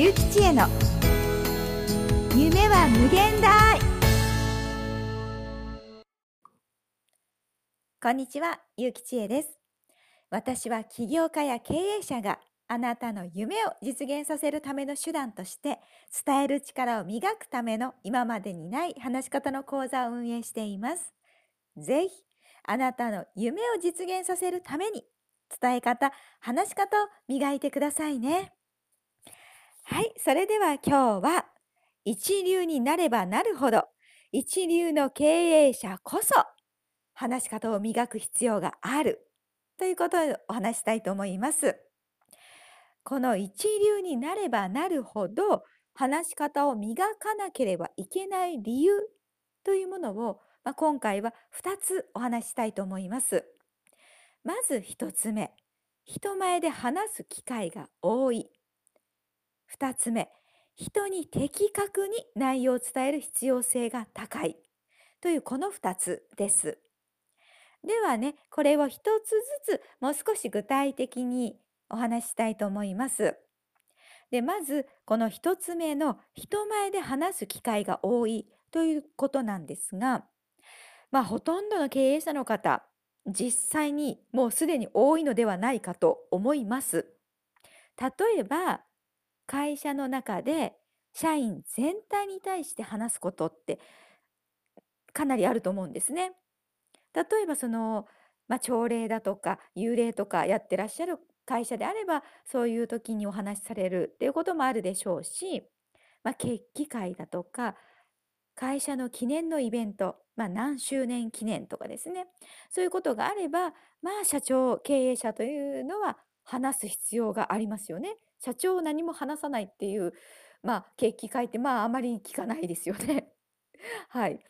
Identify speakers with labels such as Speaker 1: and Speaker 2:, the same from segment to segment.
Speaker 1: 結城千恵の。夢は無限大。こんにちは結城千恵です。私は起業家や経営者があなたの夢を実現させるための手段として伝える力を磨くための今までにない話し方の講座を運営しています。ぜひあなたの夢を実現させるために伝え方、話し方を磨いてくださいね。はい、それでは今日は一流になればなるほど一流の経営者こそ話し方を磨く必要があるということをお話したいと思います。この一流になればなるほど話し方を磨かなければいけない理由というものを、まあ、今回は2つお話ししたいと思います。まず1つ目、人前で話す機会が多い。2つ目、人に的確に内容を伝える必要性が高い。というこの2つです。ではね、これを1つずつもう少し具体的にお話ししたいと思います。で、まずこの1つ目の人前で話す機会が多いということなんですが、まあほとんどの経営者の方、実際にもうすでに多いのではないかと思います。例えば会社の中で社員全体に対して話すことってかなりあると思うんですね。例えばその、まあ、朝礼だとか幽霊とかやってらっしゃる会社であればそういう時にお話しされるっていうこともあるでしょうし、まあ、決起会だとか会社の記念のイベントまあ、何周年記念とかですねそういうことがあればまあ社長経営者というのは話す必要がありますよね。社長何も話さないっていうまあ決起会ってまああまり聞かないですよね。はい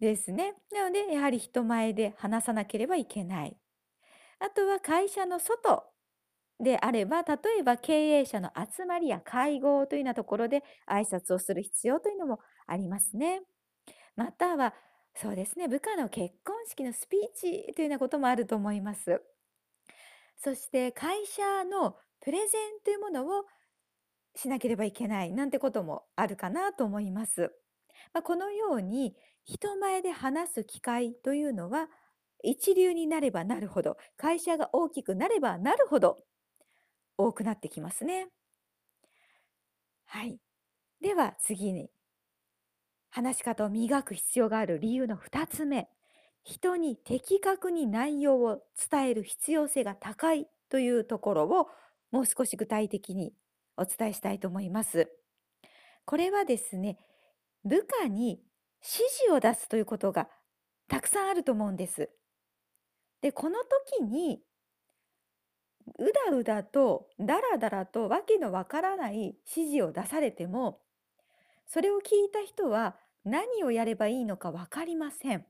Speaker 1: ですね。なのでやはり人前で話さなければいけない。あとは会社の外であれば例えば経営者の集まりや会合というようなところで挨拶をする必要というのもありますね。またはそうですね。部下の結婚式のスピーチというようなこともあると思います。そして会社のプレゼンというものをしなければいけないなんてこともあるかなと思います。まあ、このように人前で話す機会というのは一流になればなるほど会社が大きくなればなるほど多くなってきますね。はい。では次に話し方を磨く必要がある理由の2つ目人に的確に内容を伝える必要性が高いというところをもう少し具体的にお伝えしたいと思います。これはですね部下に指示を出すということがたくさんあると思うんです。でこの時にうだうだとだらだらとわけのわからない指示を出されてもそれを聞いた人は何をやればいいのか分かりません。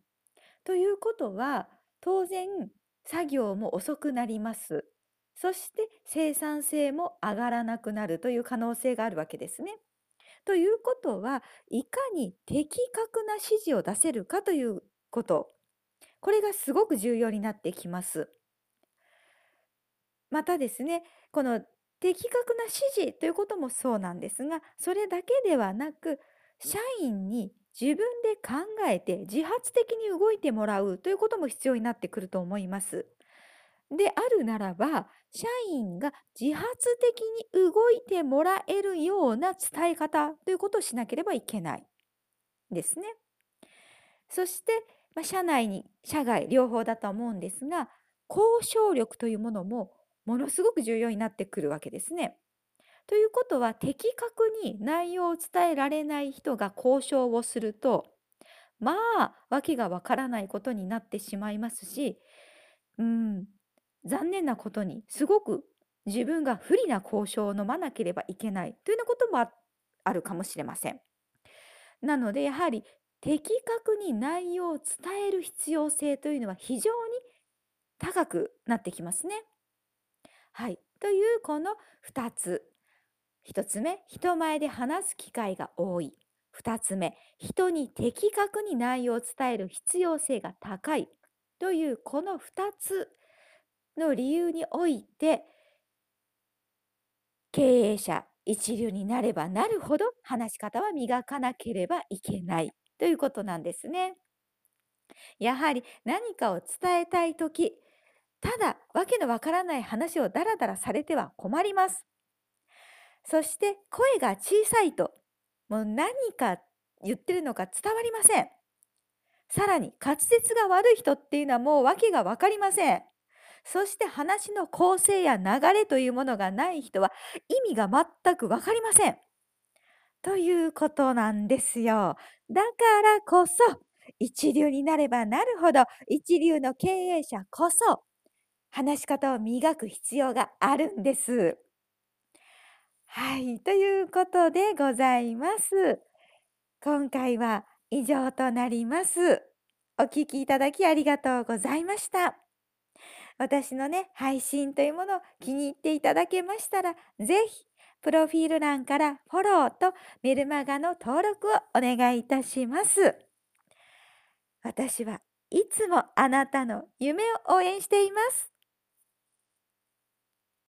Speaker 1: ということは当然作業も遅くなります。そして生産性も上がらなくなるという可能性があるわけですね。ということはいかに的確な指示を出せるかということこれがすごく重要になってきます。またですねこの的確な指示ということもそうなんですがそれだけではなく社員に自分で考えて自発的に動いてもらうということも必要になってくると思います。であるならば社員が自発的に動いてもらえるような伝え方ということをしなければいけないですね。そして、まあ、社内に社外両方だと思うんですが交渉力というものもものすごく重要になってくるわけですね。ということは的確に内容を伝えられない人が交渉をするとまあ訳がわからないことになってしまいますしうん残念なことにすごく自分が不利な交渉を飲まなければいけないというようなこともあるかもしれません。なのでやはり的確に内容を伝える必要性というのは非常に高くなってきますね。はい。というこの2つ。1つ目、人前で話す機会が多い。2つ目、人に的確に内容を伝える必要性が高い。というこの2つの理由において、経営者、一流になればなるほど話し方は磨かなければいけないということなんですね。やはり何かを伝えたいとき、ただわけのわからない話をダラダラされては困ります。そして声が小さいと、もう何か言ってるのか伝わりません。さらに滑舌が悪い人っていうのはもう訳が分かりません。そして話の構成や流れというものがない人は意味が全く分かりません。ということなんですよ。だからこそ一流になればなるほど一流の経営者こそ話し方を磨く必要があるんです。はい、ということでございます。今回は以上となります。お聞きいただきありがとうございました。私のね、配信というものを気に入っていただけましたら、ぜひ、プロフィール欄からフォローとメルマガの登録をお願いいたします。私はいつもあなたの夢を応援しています。